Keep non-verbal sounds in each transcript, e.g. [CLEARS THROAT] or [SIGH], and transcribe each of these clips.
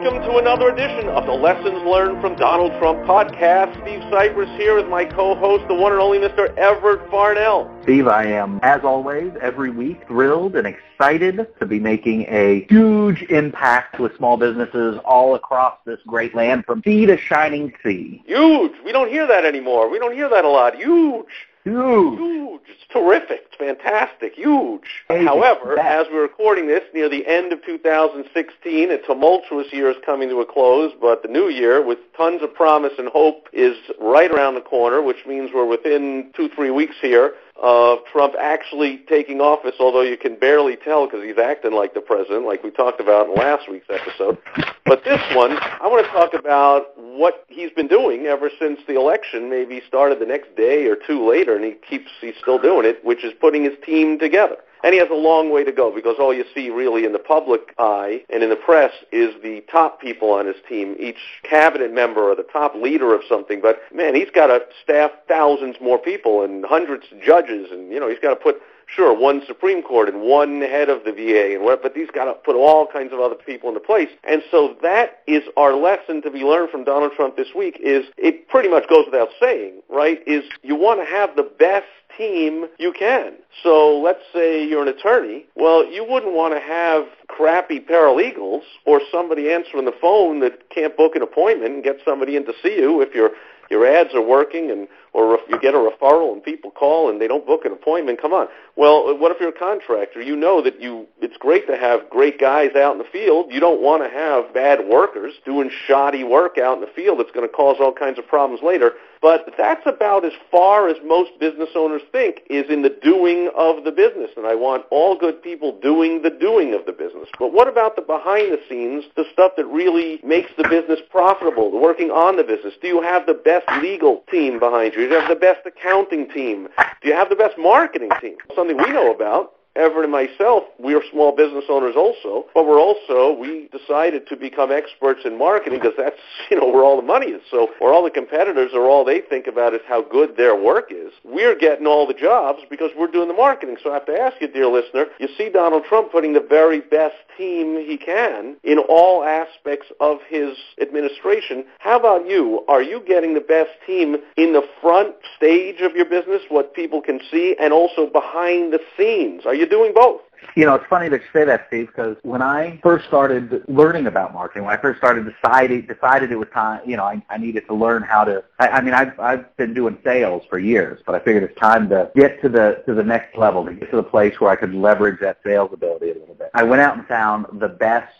Welcome to another edition of the Lessons Learned from Donald Trump podcast. Steve Cypress here with my co-host, the one and only Mr. Everett Farnell. Steve, I am, as always, every week thrilled and excited to be making a huge impact with small businesses all across this great land from sea to shining sea. Huge. We don't hear that anymore. We don't hear that a lot. Huge. Huge. Huge. It's terrific. It's fantastic. Huge. Amazing. However, as we're recording this near the end of 2016, a tumultuous year is coming to a close, but the new year with tons of promise and hope is right around the corner, which means we're within two, three weeks here of Trump actually taking office, although you can barely tell because he's acting like the president, like we talked about in last week's episode. But this one, I want to talk about what he's been doing ever since the election. Maybe started the next day or two later, and he keeps he's still doing it, which is putting his team together. And he has a long way to go because all you see really in the public eye and in the press is the top people on his team, each cabinet member or the top leader of something. But man, he's got to staff thousands more people and hundreds of judges, and you know he's got to put sure one Supreme Court and one head of the VA and what, but he's got to put all kinds of other people into place. And so that is our lesson to be learned from Donald Trump this week. Is it pretty much goes without saying, right? Is you want to have the best team you can. So let's say you're an attorney. Well, you wouldn't want to have crappy paralegals or somebody answering the phone that can't book an appointment and get somebody in to see you if your your ads are working and or if you get a referral and people call and they don't book an appointment, come on. Well, what if you're a contractor? You know that you it's great to have great guys out in the field. You don't want to have bad workers doing shoddy work out in the field that's going to cause all kinds of problems later. But that's about as far as most business owners think is in the doing of the business. And I want all good people doing the doing of the business. But what about the behind the scenes, the stuff that really makes the business profitable, the working on the business? Do you have the best legal team behind you? Do you have the best accounting team? Do you have the best marketing team? Something we know about. Everett and myself, we are small business owners also, but we're also, we decided to become experts in marketing because that's, [LAUGHS] you know, where all the money is. So where all the competitors are, all they think about is how good their work is. We're getting all the jobs because we're doing the marketing. So I have to ask you, dear listener, you see Donald Trump putting the very best team he can in all aspects of his administration. How about you? Are you getting the best team in the front stage of your business, what people can see, and also behind the scenes? Are you doing both? You know, it's funny that you say that, Steve, because when I first started learning about marketing, when I first started deciding decided it was time, you know, I, I needed to learn how to. I, I mean, I've I've been doing sales for years, but I figured it's time to get to the to the next level, to get to the place where I could leverage that sales ability a little bit. I went out and found the best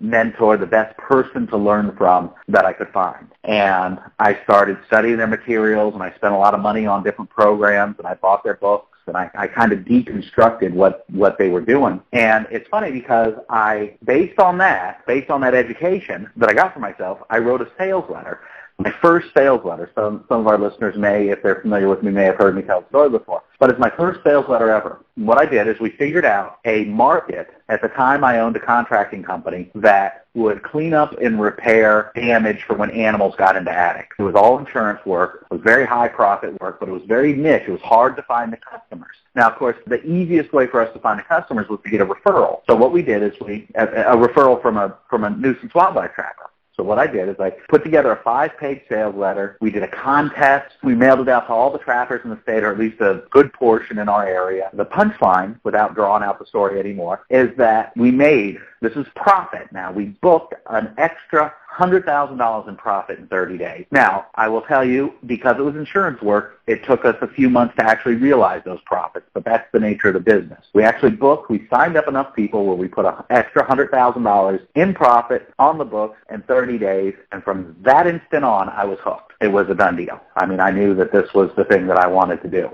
mentor, the best person to learn from that I could find. And I started studying their materials and I spent a lot of money on different programs and I bought their books and I, I kind of deconstructed what, what they were doing. And it's funny because I, based on that, based on that education that I got for myself, I wrote a sales letter. My first sales letter. Some some of our listeners may, if they're familiar with me, may have heard me tell the story before. But it's my first sales letter ever. What I did is we figured out a market. At the time, I owned a contracting company that would clean up and repair damage for when animals got into attics. It was all insurance work. It was very high profit work, but it was very niche. It was hard to find the customers. Now, of course, the easiest way for us to find the customers was to get a referral. So what we did is we a, a referral from a from a nuisance wildlife trapper. So what I did is I put together a five-page sales letter. We did a contest. We mailed it out to all the trappers in the state, or at least a good portion in our area. The punchline, without drawing out the story anymore, is that we made, this is profit now, we booked an extra $100,000 in profit in 30 days. Now, I will tell you, because it was insurance work, it took us a few months to actually realize those profits, but that's the nature of the business. We actually booked, we signed up enough people where we put an extra $100,000 in profit on the books in 30 days, and from that instant on, I was hooked. It was a done deal. I mean, I knew that this was the thing that I wanted to do.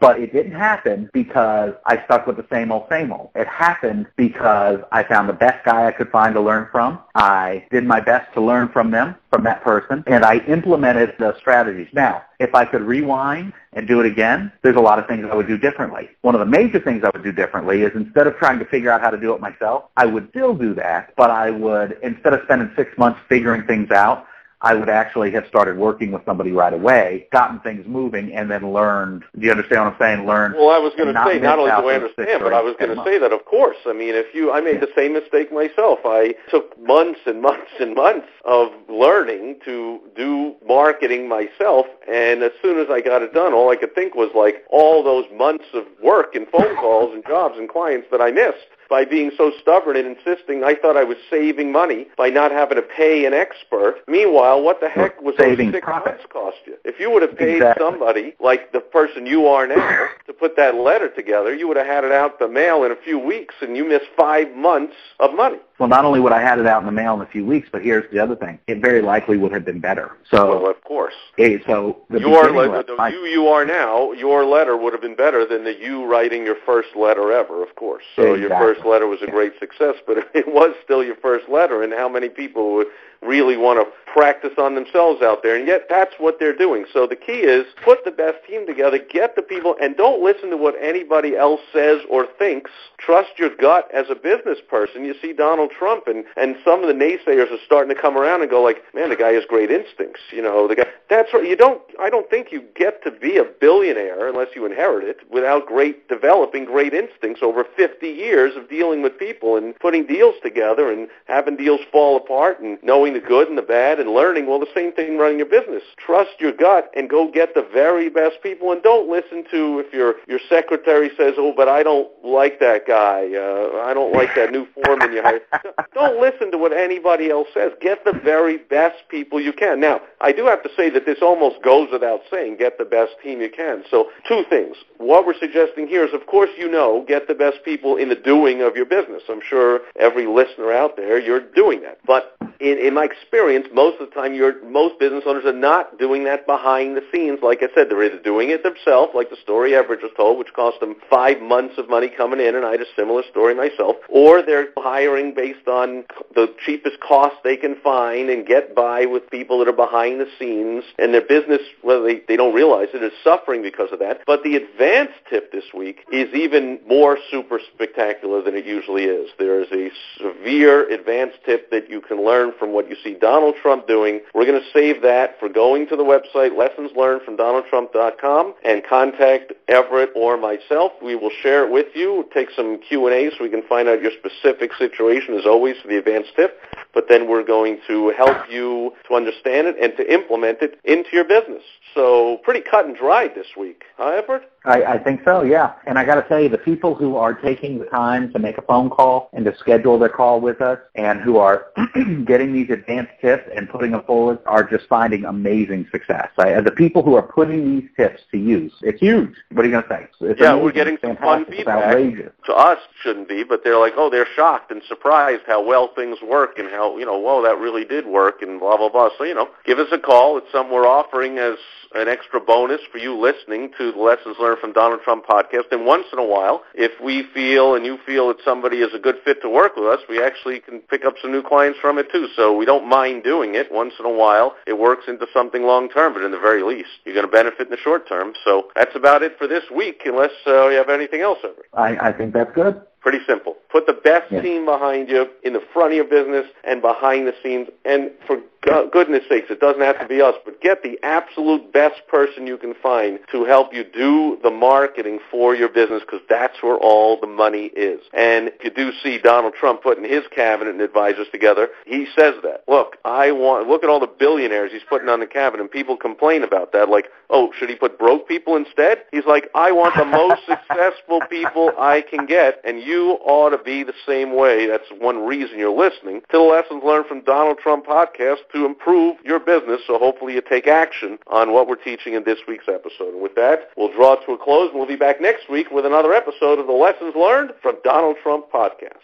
But it didn't happen because I stuck with the same old, same old. It happened because I found the best guy I could find to learn from. I did my best to learn from them, from that person, and I implemented the strategies. Now, if I could rewind and do it again, there's a lot of things I would do differently. One of the major things I would do differently is instead of trying to figure out how to do it myself, I would still do that, but I would, instead of spending six months figuring things out, I would actually have started working with somebody right away, gotten things moving, and then learned. Do you understand what I'm saying? Learn. Well, I was going to say not only do I understand, but I was going to say that of course. I mean, if you, I made the same mistake myself. I took months and months and months of learning to do marketing myself, and as soon as I got it done, all I could think was like all those months of work and phone calls and jobs and clients that I missed by being so stubborn and insisting I thought I was saving money by not having to pay an expert. Meanwhile, what the heck was those six profit. months cost you? If you would have paid Exactly. somebody like the person you are now [LAUGHS] to put that letter together, you would have had it out the mail in a few weeks, and you missed five months of money. Well, not only would I had it out in the mail in a few weeks, but here's the other thing: it very likely would have been better. So, Well, of course. so the Your the you you are now, your letter would have been better than the you writing your first letter ever, of course. So your first letter was a great success, but [LAUGHS] it was still your first letter, and how many people would really want to practice on themselves out there? And yet that's what they're doing. So the key is put the best team together, get the people, and don't listen to what anybody else says or thinks. Trust your gut as a business person. You see Donald Trump, and and some of the naysayers are starting to come around and go like, man, the guy has great instincts. You know, the guy. That's right. You don't. I don't think you get to be a billionaire unless you inherit it without great developing great instincts over 50 years of dealing with people and putting deals together and having deals fall apart and knowing the good and the bad and learning. Well, the same thing running your business. Trust your gut and go get the very best people and don't listen to if your your secretary says, "Oh, but I don't like that guy. Uh, I don't like that new foreman you hired." [LAUGHS] don't listen to what anybody else says. Get the very best people you can. Now, I do have to say that this almost goes without saying. Get the best team you can. So, two things. What we're suggesting here is, of course, you know, get the best people in the doing of your business. I'm sure every listener out there, you're doing that. But in, in my experience, most of the time, most business owners are not doing that behind the scenes. Like I said, they're either doing it themselves, like the story Everett just told, which cost them five months of money coming in, and I had a similar story myself, or they're hiring based on the cheapest cost they can find and get by with people that are behind the scenes, and their business, whether they, they don't realize it, is suffering because of that. But the advanced tip this week is even more super spectacular than it usually is. There is a severe advanced tip that you can learn from what you see Donald Trump doing. We're going to save that for going to the website lessons learned from donaldtrump.com and contact Everett or myself. We will share it with you, take some Q&A so we can find out your specific situation as always for the advanced tip, but then we're going to help you to understand it and to implement it into your business. So pretty cut and dried this week, huh, Everett? I, I think so, yeah. And I got to tell you, the people who are taking the time to make a phone call and to schedule their call with us, and who are [CLEARS THROAT] getting these advanced tips and putting them forward, are just finding amazing success. I, the people who are putting these tips to use, it's huge. What are you going to say? It's Yeah, amazing. we're getting some fun feedback. outrageous. To us, shouldn't be, but they're like, oh, they're shocked and surprised how well things work and how, you know, whoa, that really did work and blah, blah, blah. So, you know, give us a call. It's something we're offering as an extra bonus for you listening to the Lessons Learned from Donald Trump podcast. And once in a while, if we feel and you feel that somebody is a good fit to work with us, we actually can pick up some new clients from it too. So we don't mind doing it. Once in a while, it works into something long term, but in the very least, you're going to benefit in the short term. So that's about it for this week, unless uh, you have anything else, Everett. I, I think that's good. Pretty simple. Put the best Yeah. team behind you, in the front of your business, and behind the scenes. And for go- goodness sakes, it doesn't have to be us, but get the absolute best person you can find to help you do the marketing for your business because that's where all the money is. And if you do see Donald Trump putting his cabinet and advisors together, he says that. Look, I want, look at all the billionaires he's putting on the cabinet, and people complain about that. Like, oh, should he put broke people instead? He's like, I want the most [LAUGHS] successful people I can get, and you you ought to be the same way. That's one reason you're listening to the Lessons Learned from Donald Trump podcast to improve your business. So hopefully you take action on what we're teaching in this week's episode. And with that, we'll draw to a close and we'll be back next week with another episode of the Lessons Learned from Donald Trump podcast.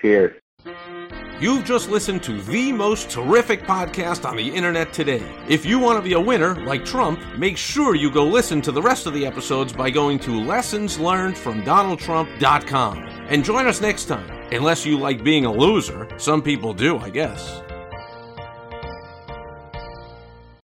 Cheers. You've just listened to the most terrific podcast on the internet today. If you want to be a winner, like Trump, make sure you go listen to the rest of the episodes by going to lessonslearnedfromdonaldtrump.com. And join us next time. Unless you like being a loser, some people do, I guess.